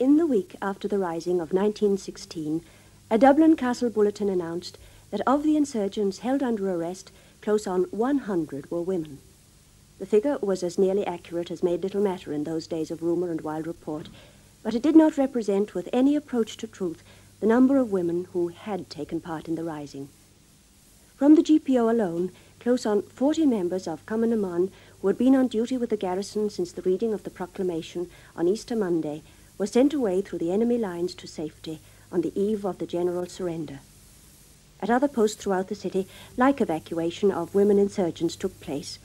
In the week after the rising of 1916, a Dublin Castle bulletin announced that of the insurgents held under arrest, close on 100 were women. The figure was as nearly accurate as made little matter in those days of rumour and wild report, but it did not represent with any approach to truth the number of women who had taken part in the rising. From the GPO alone, close on 40 members of Cumann who had been on duty with the garrison since the reading of the proclamation on Easter Monday, were sent away through the enemy lines to safety on the eve of the general surrender. At other posts throughout the city, like evacuation of women insurgents took place.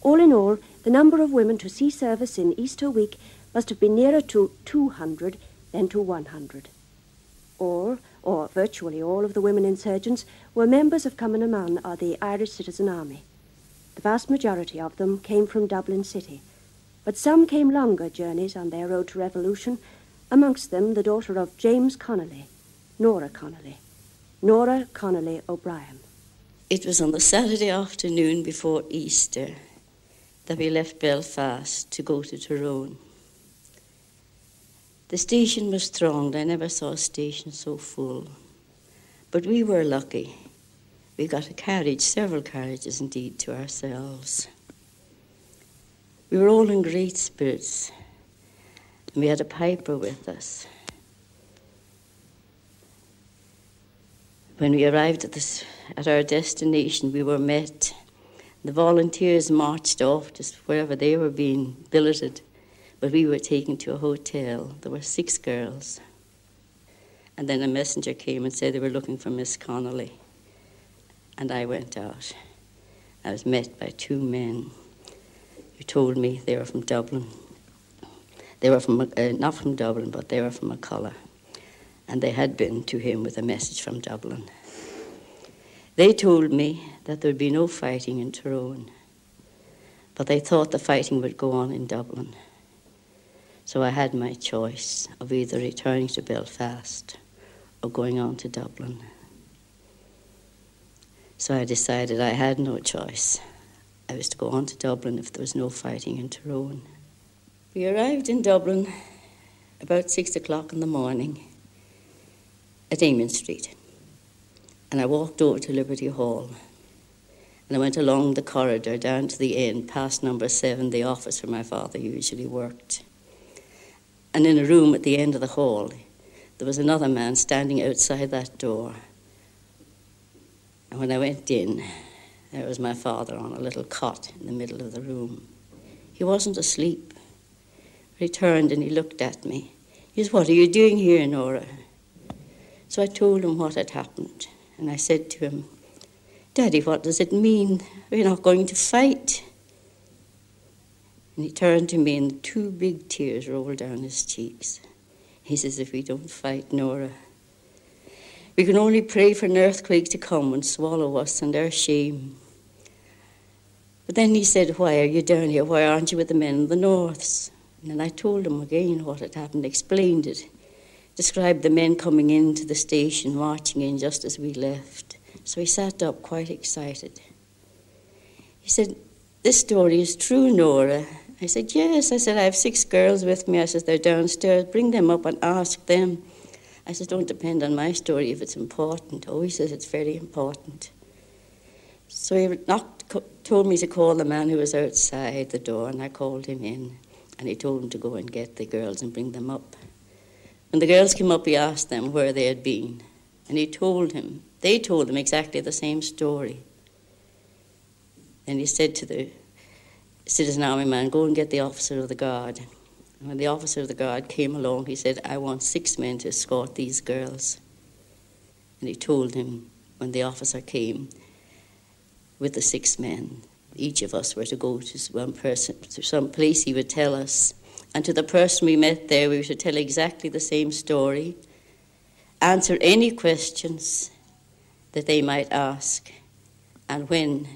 All in all, the number of women to see service in Easter week must have been nearer to 200 than to 100. All, or virtually all, of the women insurgents were members of Cumann or the Irish Citizen Army. The vast majority of them came from Dublin City, but some came longer journeys on their road to revolution, amongst them the daughter of James Connolly, Nora Connolly, Nora Connolly O'Brien. It was on the Saturday afternoon before Easter that we left Belfast to go to Tyrone. The station was thronged. I never saw a station so full. But we were lucky. We got a carriage, several carriages indeed, to ourselves. We were all in great spirits, and we had a piper with us. When we arrived at, this, at our destination, we were met. The volunteers marched off just wherever they were being billeted, but we were taken to a hotel. There were six girls. And then a messenger came and said they were looking for Miss Connolly. And I went out. I was met by two men told me they were from Dublin. They were from, uh, not from Dublin, but they were from McCullough and they had been to him with a message from Dublin. They told me that there would be no fighting in Tyrone, but they thought the fighting would go on in Dublin. So I had my choice of either returning to Belfast or going on to Dublin. So I decided I had no choice. I was to go on to Dublin if there was no fighting in Tyrone. We arrived in Dublin about six o'clock in the morning at Amiens Street. And I walked over to Liberty Hall. And I went along the corridor down to the end, past number seven, the office where my father usually worked. And in a room at the end of the hall, there was another man standing outside that door. And when I went in, there was my father on a little cot in the middle of the room. He wasn't asleep. He turned and he looked at me. He said, What are you doing here, Nora? So I told him what had happened, and I said to him, Daddy, what does it mean? We're not going to fight. And he turned to me, and two big tears rolled down his cheeks. He says, If we don't fight, Nora, we can only pray for an earthquake to come and swallow us and our shame. But then he said, Why are you down here? Why aren't you with the men in the norths? And then I told him again what had happened, explained it described the men coming into the station, marching in just as we left. So he sat up quite excited. He said, This story is true, Nora. I said, Yes. I said, I have six girls with me. I said, They're downstairs. Bring them up and ask them. I said, Don't depend on my story if it's important. Oh, he says it's very important. So he knocked, told me to call the man who was outside the door, and I called him in. And he told him to go and get the girls and bring them up. When the girls came up, he asked them where they had been. And he told him, they told him exactly the same story. And he said to the citizen army man, Go and get the officer of the guard. And when the officer of the guard came along, he said, I want six men to escort these girls. And he told him, when the officer came with the six men, each of us were to go to one person, to some place he would tell us and to the person we met there, we were to tell exactly the same story, answer any questions that they might ask, and when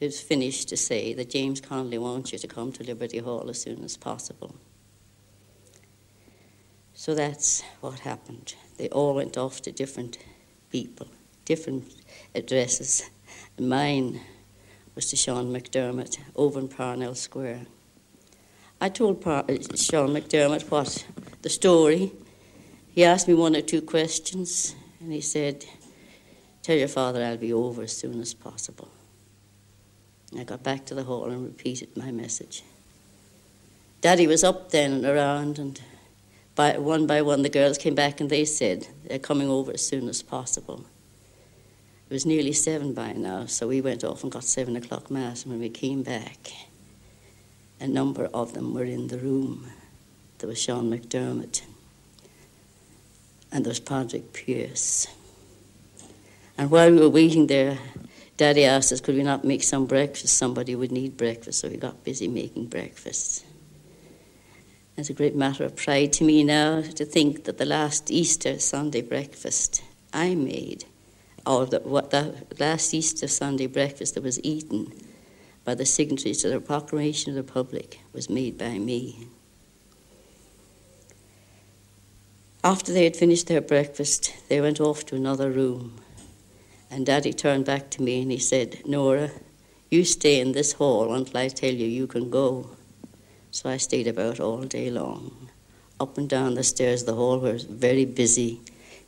it was finished, to say that James Connolly wants you to come to Liberty Hall as soon as possible. So that's what happened. They all went off to different people, different addresses. Mine was to Sean McDermott over in Parnell Square. I told pa- uh, Sean McDermott what the story, he asked me one or two questions, and he said, Tell your father I'll be over as soon as possible. I got back to the hall and repeated my message. Daddy was up then and around, and by, one by one the girls came back and they said they're coming over as soon as possible. It was nearly seven by now, so we went off and got seven o'clock mass. And when we came back, a number of them were in the room. There was Sean McDermott, and there was Padraig Pearse. And while we were waiting there, Daddy asked us, could we not make some breakfast? Somebody would need breakfast, so we got busy making breakfast. It's a great matter of pride to me now to think that the last Easter Sunday breakfast I made or the, what the last Easter Sunday breakfast that was eaten by the signatories to the Proclamation of the Republic was made by me. After they had finished their breakfast, they went off to another room. And Daddy turned back to me and he said, Nora, you stay in this hall until I tell you you can go. So I stayed about all day long. Up and down the stairs of the hall was very busy,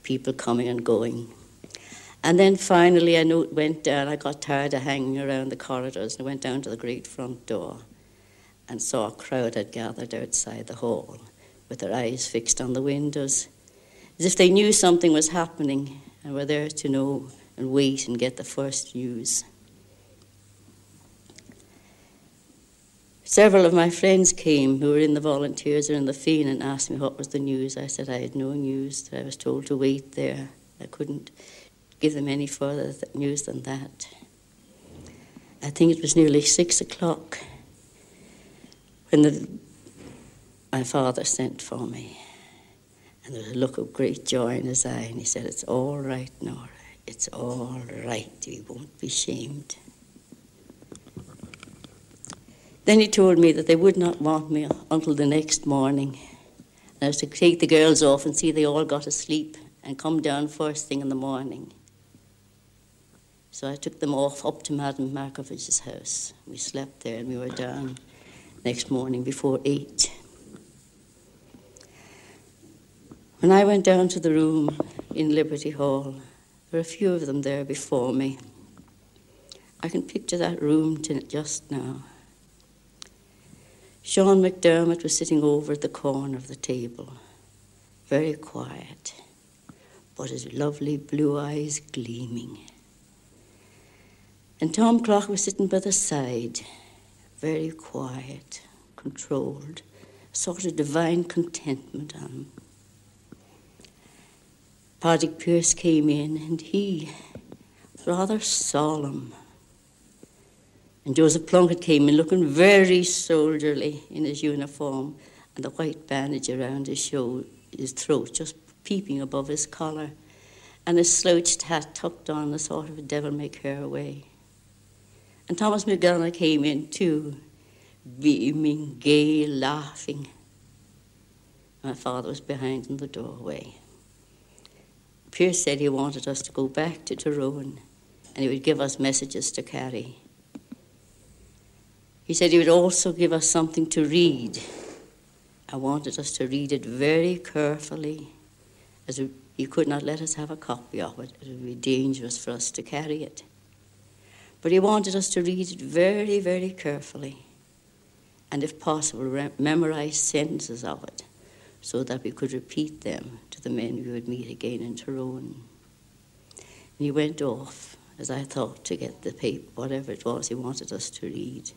people coming and going. And then finally, I know, went down. I got tired of hanging around the corridors and went down to the great front door and saw a crowd had gathered outside the hall with their eyes fixed on the windows, as if they knew something was happening and were there to know and wait and get the first news. Several of my friends came who were in the volunteers or in the Féin and asked me what was the news. I said I had no news, that I was told to wait there. I couldn't give them any further news than that. I think it was nearly six o'clock when the, my father sent for me. And there was a look of great joy in his eye, and he said, It's all right, Nora. It's all right. You won't be shamed. Then he told me that they would not want me until the next morning. And I was to take the girls off and see they all got asleep and come down first thing in the morning. So I took them off up to Madame Markievicz's house. We slept there and we were down next morning before eight. When I went down to the room in Liberty Hall, there were a few of them there before me. I can picture that room just now. Sean McDermott was sitting over at the corner of the table, very quiet, but his lovely blue eyes gleaming. And Tom Clarke was sitting by the side, very quiet, controlled, a sort of divine contentment um. on him. Padraig Pearse came in and he rather solemn. And Joseph Plunkett came in looking very soldierly in his uniform and the white bandage around his, show, his throat just peeping above his collar and his slouched hat tucked on a sort of a devil may care way. And Thomas MacDonagh came in too, beaming, gay, laughing. My father was behind in the doorway. Pearse said he wanted us to go back to Tyrone and he would give us messages to carry. He said he would also give us something to read. I wanted us to read it very carefully, as he could not let us have a copy of it. It would be dangerous for us to carry it. But he wanted us to read it very, very carefully, and if possible, re- memorize sentences of it so that we could repeat them to the men we would meet again in Tyrone. And he went off, as I thought, to get the paper, whatever it was he wanted us to read.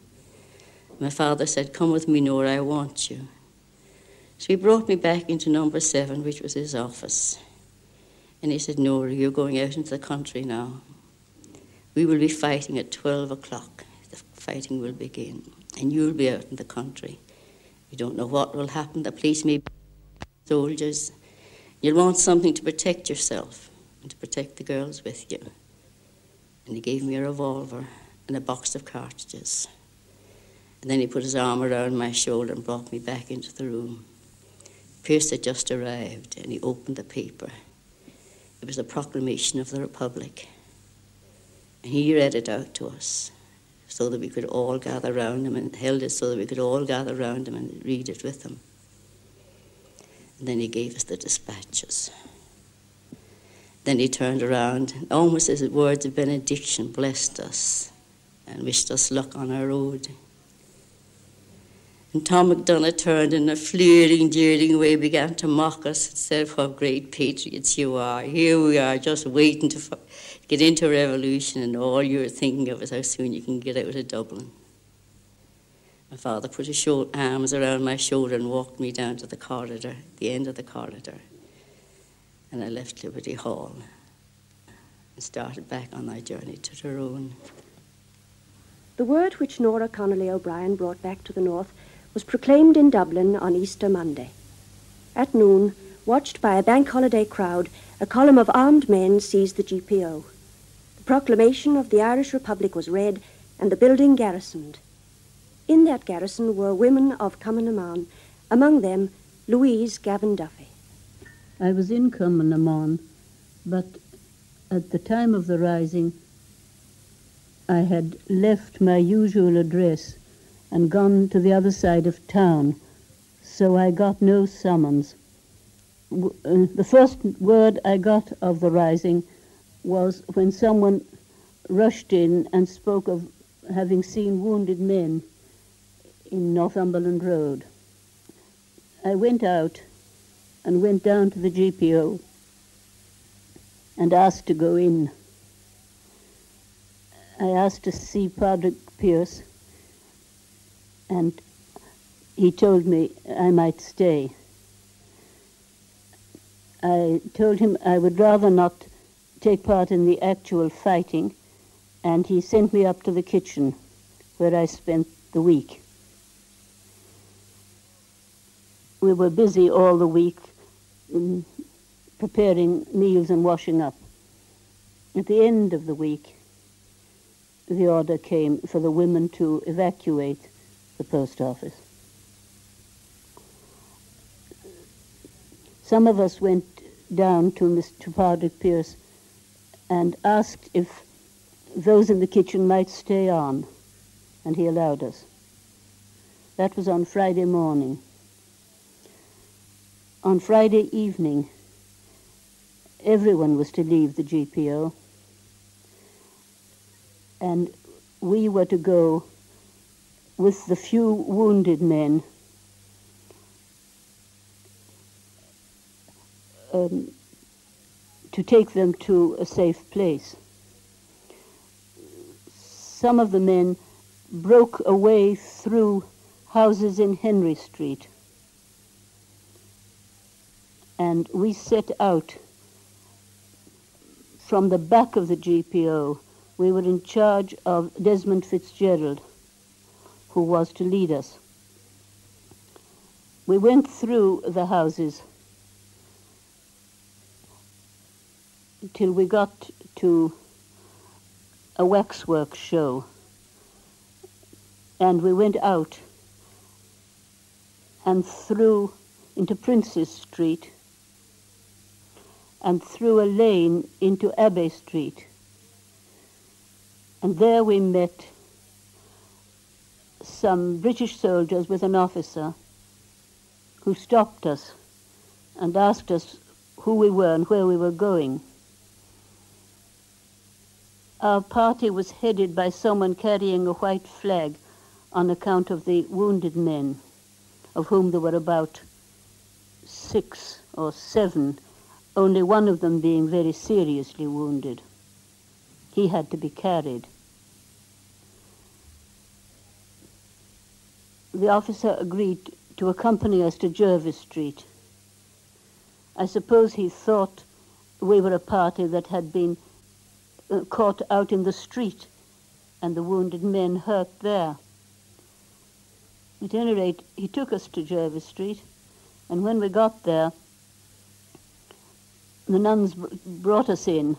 My father said, Come with me, Nora, I want you. So he brought me back into number seven, which was his office. And he said, Nora, you're going out into the country now. We will be fighting at 12 o'clock. The fighting will begin, and you'll be out in the country. You don't know what will happen. The police may be soldiers. You'll want something to protect yourself and to protect the girls with you. And he gave me a revolver and a box of cartridges. And then he put his arm around my shoulder and brought me back into the room. Pearse had just arrived and he opened the paper. It was the proclamation of the Republic. He read it out to us so that we could all gather round him and held it so that we could all gather round him and read it with him. And then he gave us the dispatches. Then he turned around, almost as words of benediction, blessed us and wished us luck on our road. And Tom MacDonagh turned in a fleering, jeering way, began to mock us and said, What great patriots you are. Here we are, just waiting to get into revolution, and all you're thinking of is how soon you can get out of Dublin. My father put his short arms around my shoulder and walked me down to the corridor, the end of the corridor. And I left Liberty Hall and started back on my journey to Tyrone. The word which Nora Connolly O'Brien brought back to the north was proclaimed in Dublin on Easter Monday. At noon, watched by a bank holiday crowd, a column of armed men seized the GPO. Proclamation of the Irish Republic was read and the building garrisoned. In that garrison were women of Cumann among them Louise Gavan Duffy. I was in Cumann but at the time of the rising, I had left my usual address and gone to the other side of town, so I got no summons. Uh, the first word I got of the rising was when someone rushed in and spoke of having seen wounded men in Northumberland Road. I went out and went down to the GPO and asked to go in. I asked to see Padraig Pearse and he told me I might stay. I told him I would rather not take part in the actual fighting, and he sent me up to the kitchen where I spent the week. we were busy all the week mm, preparing meals and washing up. At the end of the week, the order came for the women to evacuate the post office. Some of us went down to Mr. Padraig Pearse and asked if those in the kitchen might stay on, and he allowed us. That was on Friday morning on Friday evening, everyone was to leave the GPO, and we were to go with the few wounded men um, to take them to a safe place. Some of the men broke away through houses in Henry Street and we set out from the back of the GPO. We were in charge of Desmond Fitzgerald, who was to lead us. We went through the houses till we got to a waxwork show. And we went out and through into Princes Street and through a lane into Abbey Street. And there we met some British soldiers with an officer who stopped us and asked us who we were and where we were going. Our party was headed by someone carrying a white flag on account of the wounded men, of whom there were about six or seven only one of them being very seriously wounded. He had to be carried. The officer agreed to accompany us to Jervis Street. I suppose he thought we were a party that had been Uh, caught out in the street and the wounded men hurt there. At any rate, he took us to Jervis Street, and when we got there, the nuns brought us in.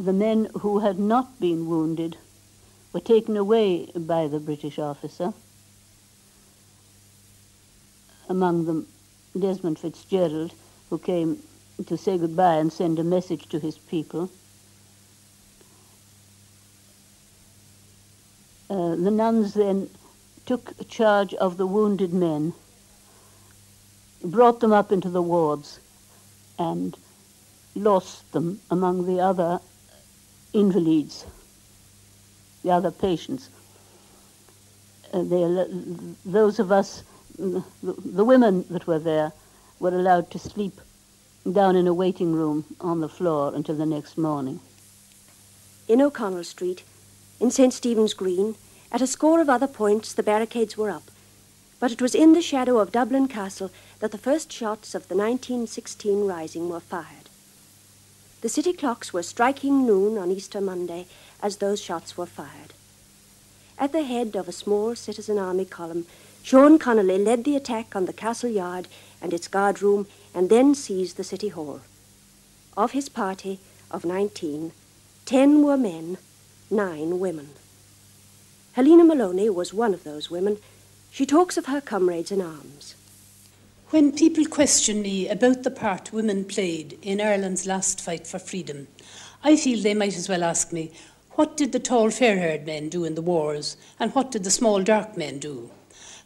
The men who had not been wounded were taken away by the British officer, among them Desmond Fitzgerald, who came to say goodbye and send a message to his people. Uh, the nuns then took charge of the wounded men brought them up into the wards and lost them among the other invalids, the other patients. Uh, they, those of us, the, the women that were there, were allowed to sleep down in a waiting room on the floor until the next morning. In O'Connell Street, in St. Stephen's Green, at a score of other points the barricades were up, but it was in the shadow of Dublin Castle that the first shots of the 1916 rising were fired. The city clocks were striking noon on Easter Monday as those shots were fired. At the head of a small citizen army column, Sean Connolly led the attack on the castle yard and its guard room and then seized the city hall. Of his party of 19, 10 were men, 9 women. Helena Molony was one of those women she talks of her comrades in arms. When people question me about the part women played in Ireland's last fight for freedom, I feel they might as well ask me, what did the tall fair haired men do in the wars, and what did the small dark men do?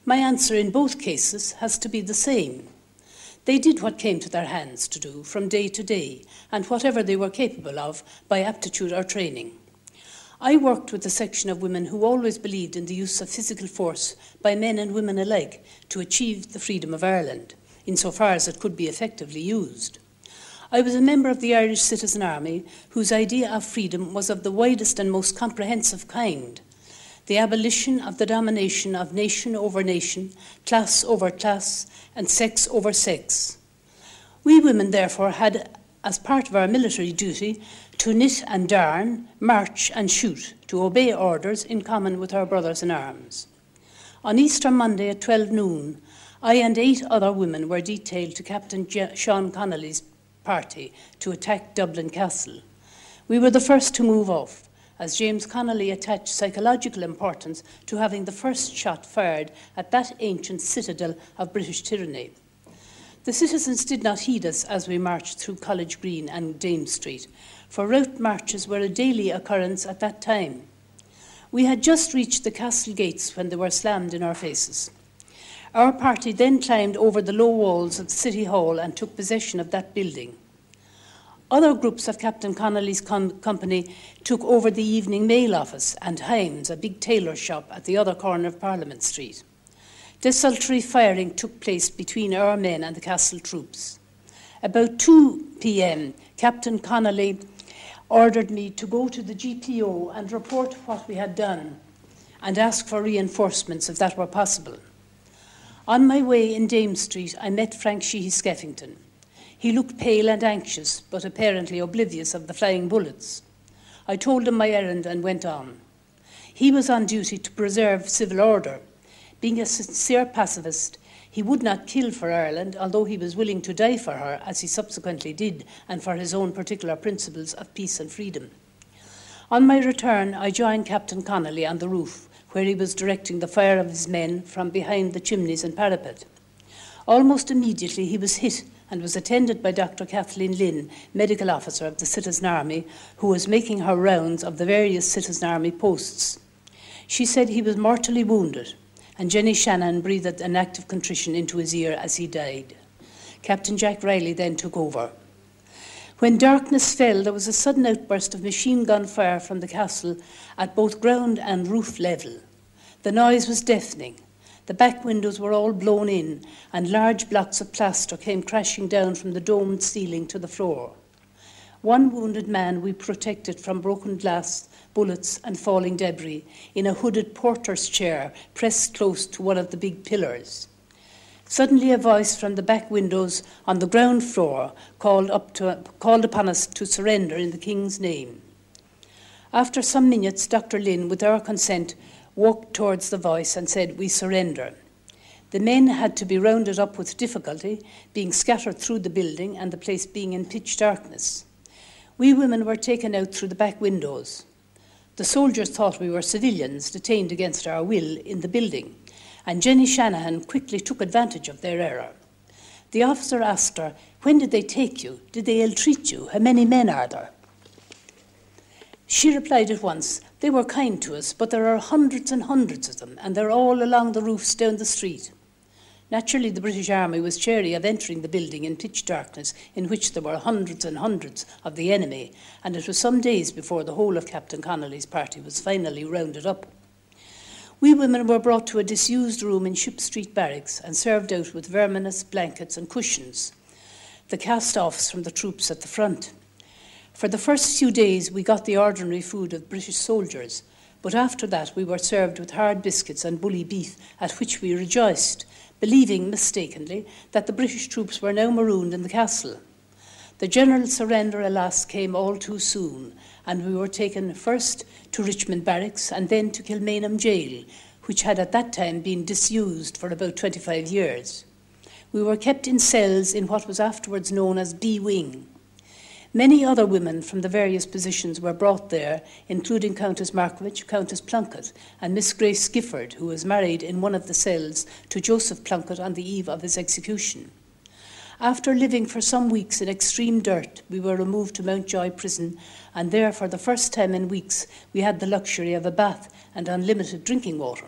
My answer in both cases has to be the same. They did what came to their hands to do from day to day, and whatever they were capable of by aptitude or training. I worked with a section of women who always believed in the use of physical force by men and women alike to achieve the freedom of Ireland, insofar as it could be effectively used. I was a member of the Irish Citizen Army, whose idea of freedom was of the widest and most comprehensive kind the abolition of the domination of nation over nation, class over class, and sex over sex. We women, therefore, had, as part of our military duty, to knit and darn, march and shoot, to obey orders in common with our brothers in arms. On Easter Monday at 12 noon, I and eight other women were detailed to Captain Sean Connolly's party to attack Dublin Castle. We were the first to move off, as James Connolly attached psychological importance to having the first shot fired at that ancient citadel of British tyranny. The citizens did not heed us as we marched through College Green and Dame Street, for route marches were a daily occurrence at that time. We had just reached the castle gates when they were slammed in our faces. Our party then climbed over the low walls of City Hall and took possession of that building. Other groups of Captain Connolly's com- company took over the Evening Mail office and Himes, a big tailor shop at the other corner of Parliament Street. Desultory firing took place between our men and the castle troops. About 2 p.m., Captain Connolly ordered me to go to the GPO and report what we had done and ask for reinforcements if that were possible. On my way in Dame Street, I met Frank Sheehy Skeffington. He looked pale and anxious, but apparently oblivious of the flying bullets. I told him my errand and went on. He was on duty to preserve civil order. Being a sincere pacifist, he would not kill for Ireland, although he was willing to die for her, as he subsequently did, and for his own particular principles of peace and freedom. On my return, I joined Captain Connolly on the roof, where he was directing the fire of his men from behind the chimneys and parapet. Almost immediately, he was hit and was attended by Dr. Kathleen Lynn, medical officer of the Citizen Army, who was making her rounds of the various Citizen Army posts. She said he was mortally wounded and Jenny Shanahan breathed an act of contrition into his ear as he died. Captain Jack Riley then took over. When darkness fell, there was a sudden outburst of machine gun fire from the castle at both ground and roof level. The noise was deafening. The back windows were all blown in, and large blocks of plaster came crashing down from the domed ceiling to the floor. One wounded man we protected from broken glass bullets, and falling debris in a hooded porter's chair pressed close to one of the big pillars. Suddenly, a voice from the back windows on the ground floor called, up to, called upon us to surrender in the King's name. After some minutes, Dr. Lynn, with our consent, walked towards the voice and said, We surrender. The men had to be rounded up with difficulty, being scattered through the building and the place being in pitch darkness. We women were taken out through the back windows. The soldiers thought we were civilians detained against our will in the building, and Jenny Shanahan quickly took advantage of their error. The officer asked her, When did they take you? Did they ill treat you? How many men are there? She replied at once, They were kind to us, but there are hundreds and hundreds of them, and they're all along the roofs down the street. Naturally, the British Army was chary of entering the building in pitch darkness, in which there were hundreds and hundreds of the enemy, and it was some days before the whole of Captain Connolly's party was finally rounded up. We women were brought to a disused room in Ship Street Barracks and served out with verminous blankets and cushions, the cast offs from the troops at the front. For the first few days, we got the ordinary food of British soldiers, but after that, we were served with hard biscuits and bully beef, at which we rejoiced, believing mistakenly that the British troops were now marooned in the castle. The general surrender, alas, came all too soon, and we were taken first to Richmond Barracks and then to Kilmainham Jail, which had at that time been disused for about 25 years. We were kept in cells in what was afterwards known as B Wing. Many other women from the various positions were brought there, including Countess Markievicz, Countess Plunkett, and Miss Grace Gifford, who was married in one of the cells to Joseph Plunkett on the eve of his execution. After living for some weeks in extreme dirt, we were removed to Mountjoy Prison, and there, for the first time in weeks, we had the luxury of a bath and unlimited drinking water.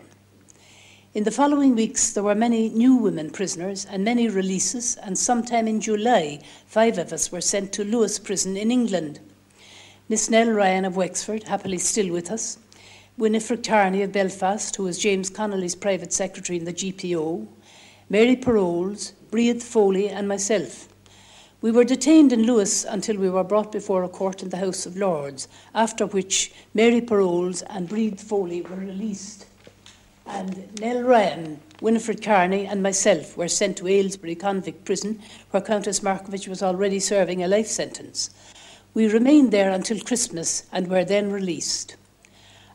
In the following weeks, there were many new women prisoners and many releases, and sometime in July, five of us were sent to Lewes Prison in England. Miss Nell Ryan of Wexford, happily still with us, Winifred Carney of Belfast, who was James Connolly's private secretary in the GPO, Mary Perolz, Bríd Foley, and myself. We were detained in Lewes until we were brought before a court in the House of Lords, after which Mary Perolz and Bríd Foley were released. And Nell Ryan, Winifred Carney, and myself were sent to Aylesbury convict prison, where Countess Markievicz was already serving a life sentence. We remained there until Christmas and were then released.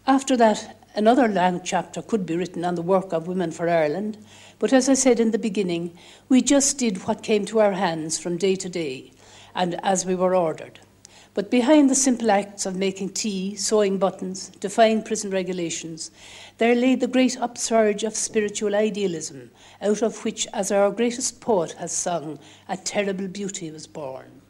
After that, another long chapter could be written on the work of Women for Ireland, but as I said in the beginning, we just did what came to our hands from day to day and as we were ordered. But behind the simple acts of making tea, sewing buttons, defying prison regulations, there lay the great upsurge of spiritual idealism, out of which, as our greatest poet has sung, a terrible beauty was born.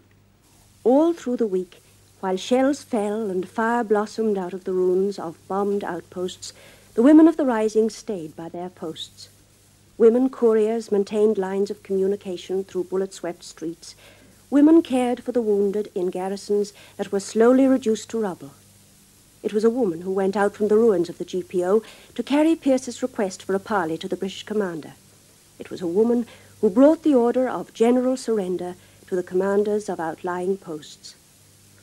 All through the week, while shells fell and fire blossomed out of the ruins of bombed outposts, the women of the Rising stayed by their posts. Women couriers maintained lines of communication through bullet swept streets. Women cared for the wounded in garrisons that were slowly reduced to rubble. It was a woman who went out from the ruins of the GPO to carry Pearse's request for a parley to the British commander. It was a woman who brought the order of general surrender to the commanders of outlying posts.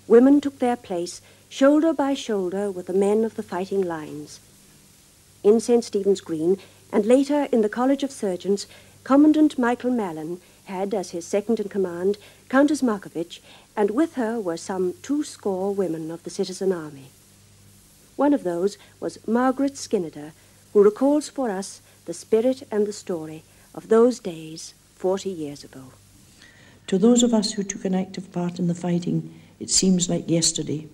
Women took their place shoulder by shoulder with the men of the fighting lines. In St. Stephen's Green, and later in the College of Surgeons, Commandant Michael Mallin had as his second in command Countess Markievicz, and with her were some two score women of the citizen army. One of those was Margaret Skinnider, who recalls for us the spirit and the story of those days 40 years ago. To those of us who took an active part in the fighting, it seems like yesterday.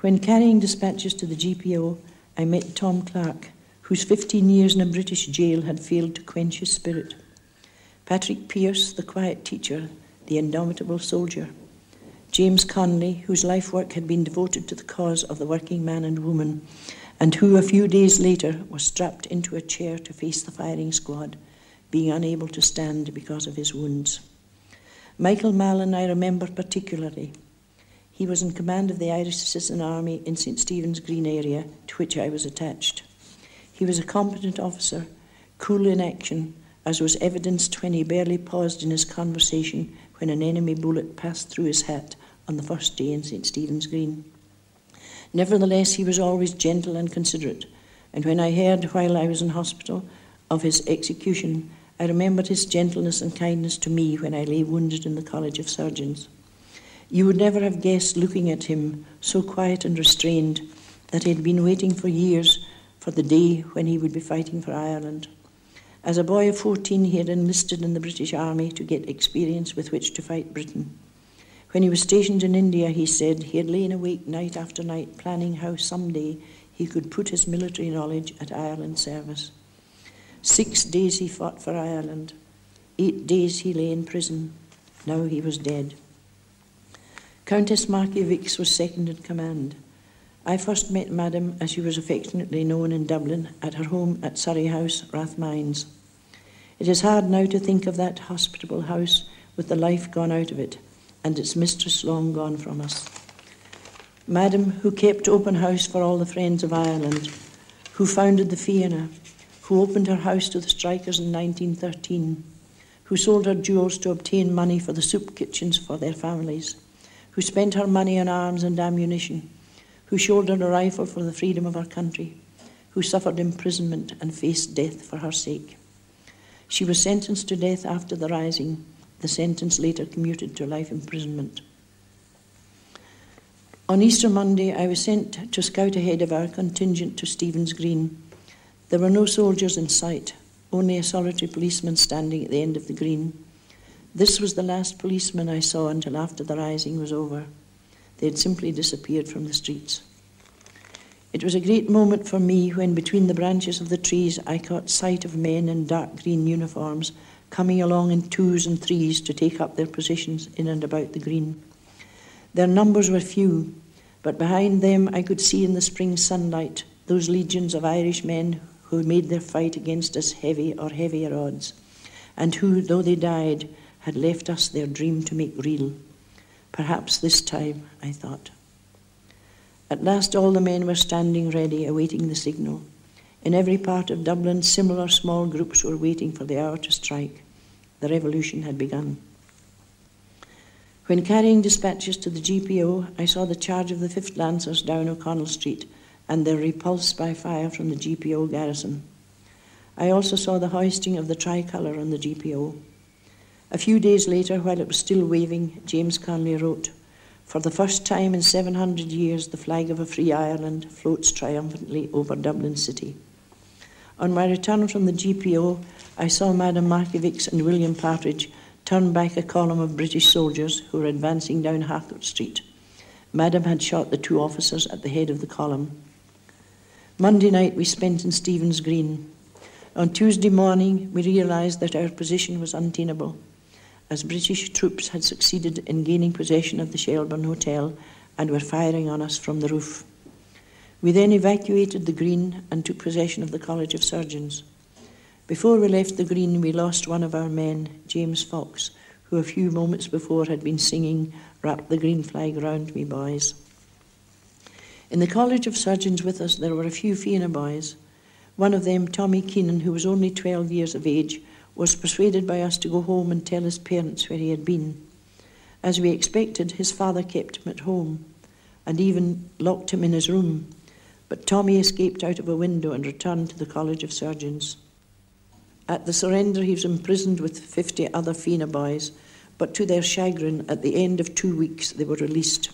When carrying dispatches to the GPO, I met Tom Clarke, whose 15 years in a British jail had failed to quench his spirit. Patrick Pearse, the quiet teacher, the indomitable soldier. James Connolly, whose life work had been devoted to the cause of the working man and woman, and who a few days later was strapped into a chair to face the firing squad, being unable to stand because of his wounds. Michael Mallin I remember particularly. He was in command of the Irish Citizen Army in St. Stephen's Green area, to which I was attached. He was a competent officer, cool in action, as was evidenced when he barely paused in his conversation when an enemy bullet passed through his hat on the first day in St. Stephen's Green. Nevertheless, he was always gentle and considerate, and when I heard while I was in hospital of his execution, I remembered his gentleness and kindness to me when I lay wounded in the College of Surgeons. You would never have guessed, looking at him, so quiet and restrained, that he had been waiting for years for the day when he would be fighting for Ireland. As a boy of 14, he had enlisted in the British Army to get experience with which to fight Britain. When he was stationed in India, he said he had lain awake night after night planning how someday he could put his military knowledge at Ireland's service. Six days he fought for Ireland. Eight days he lay in prison. Now he was dead. Countess Markievicz was second in command. I first met Madame, as she was affectionately known in Dublin, at her home at Surrey House, Rathmines. It is hard now to think of that hospitable house with the life gone out of it and its mistress long gone from us. Madam, who kept open house for all the friends of Ireland, who founded the Fianna, who opened her house to the strikers in 1913, who sold her jewels to obtain money for the soup kitchens for their families, who spent her money on arms and ammunition, who shouldered a rifle for the freedom of her country, who suffered imprisonment and faced death for her sake. She was sentenced to death after the rising, the sentence later commuted to life imprisonment. On Easter Monday, I was sent to scout ahead of our contingent to Stephen's Green. There were no soldiers in sight, only a solitary policeman standing at the end of the green. This was the last policeman I saw until after the rising was over. They had simply disappeared from the streets. It was a great moment for me when, between the branches of the trees, I caught sight of men in dark green uniforms coming along in twos and threes to take up their positions in and about the green. Their numbers were few, but behind them I could see in the spring sunlight those legions of Irish men who made their fight against us heavy or heavier odds, and who, though they died, had left us their dream to make real. Perhaps this time, I thought. At last, all the men were standing ready, awaiting the signal. In every part of Dublin, similar small groups were waiting for the hour to strike. The revolution had begun. When carrying dispatches to the GPO, I saw the charge of the 5th Lancers down O'Connell Street and their repulse by fire from the GPO garrison. I also saw the hoisting of the tricolour on the GPO. A few days later, while it was still waving, James Connolly wrote, for the first time in 700 years, the flag of a free Ireland floats triumphantly over Dublin City. On my return from the GPO, I saw Madame Markievicz and William Partridge turn back a column of British soldiers who were advancing down Harcourt Street. Madame had shot the two officers at the head of the column. Monday night we spent in Stephen's Green. On Tuesday morning, we realised that our position was untenable as British troops had succeeded in gaining possession of the Shelbourne Hotel and were firing on us from the roof. We then evacuated the Green and took possession of the College of Surgeons. Before we left the Green, we lost one of our men, James Fox, who a few moments before had been singing, Wrap the green flag round me, boys. In the College of Surgeons with us, there were a few Fianna boys. One of them, Tommy Keenan, who was only 12 years of age, was persuaded by us to go home and tell his parents where he had been. As we expected, his father kept him at home and even locked him in his room. But Tommy escaped out of a window and returned to the College of Surgeons. At the surrender, he was imprisoned with 50 other Fianna boys, but to their chagrin, at the end of two weeks, they were released.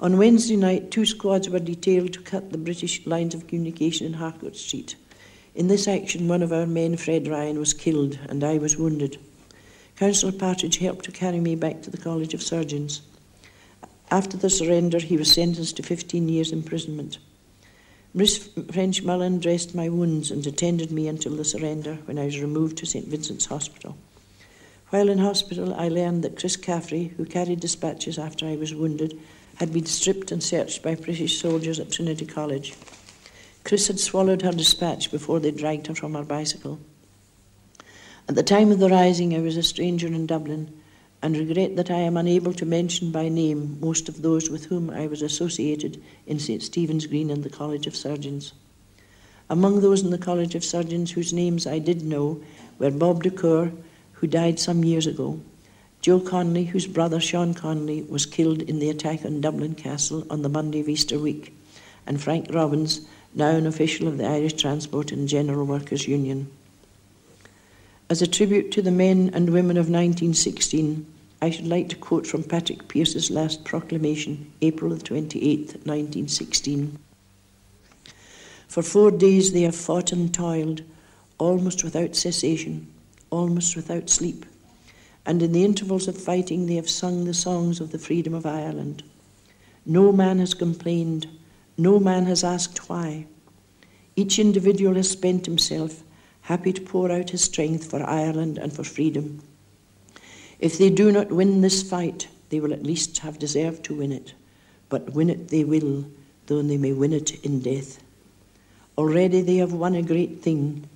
On Wednesday night, two squads were detailed to cut the British lines of communication in Harcourt Street. In this action, one of our men, Fred Ryan, was killed and I was wounded. Councillor Partridge helped to carry me back to the College of Surgeons. After the surrender, he was sentenced to 15 years' imprisonment. Miss French Mullen dressed my wounds and attended me until the surrender when I was removed to St Vincent's Hospital. While in hospital, I learned that Chris Caffrey, who carried dispatches after I was wounded, had been stripped and searched by British soldiers at Trinity College. Chris had swallowed her dispatch before they dragged her from her bicycle. At the time of the rising, I was a stranger in Dublin and regret that I am unable to mention by name most of those with whom I was associated in St. Stephen's Green and the College of Surgeons. Among those in the College of Surgeons whose names I did know were Bob Decour, who died some years ago, Joe Connolly, whose brother Sean Connolly was killed in the attack on Dublin Castle on the Monday of Easter week, and Frank Robbins, now an official of the Irish Transport and General Workers Union. As a tribute to the men and women of 1916, I should like to quote from Patrick Pearse's last proclamation, April 28, 1916. For four days they have fought and toiled, almost without cessation, almost without sleep, and in the intervals of fighting they have sung the songs of the freedom of Ireland. No man has complained, no man has asked why. Each individual has spent himself, happy to pour out his strength for Ireland and for freedom. If they do not win this fight, they will at least have deserved to win it. But win it they will, though they may win it in death. Already they have won a great thing.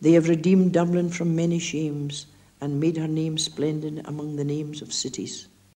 They have redeemed Dublin from many shames and made her name splendid among the names of cities.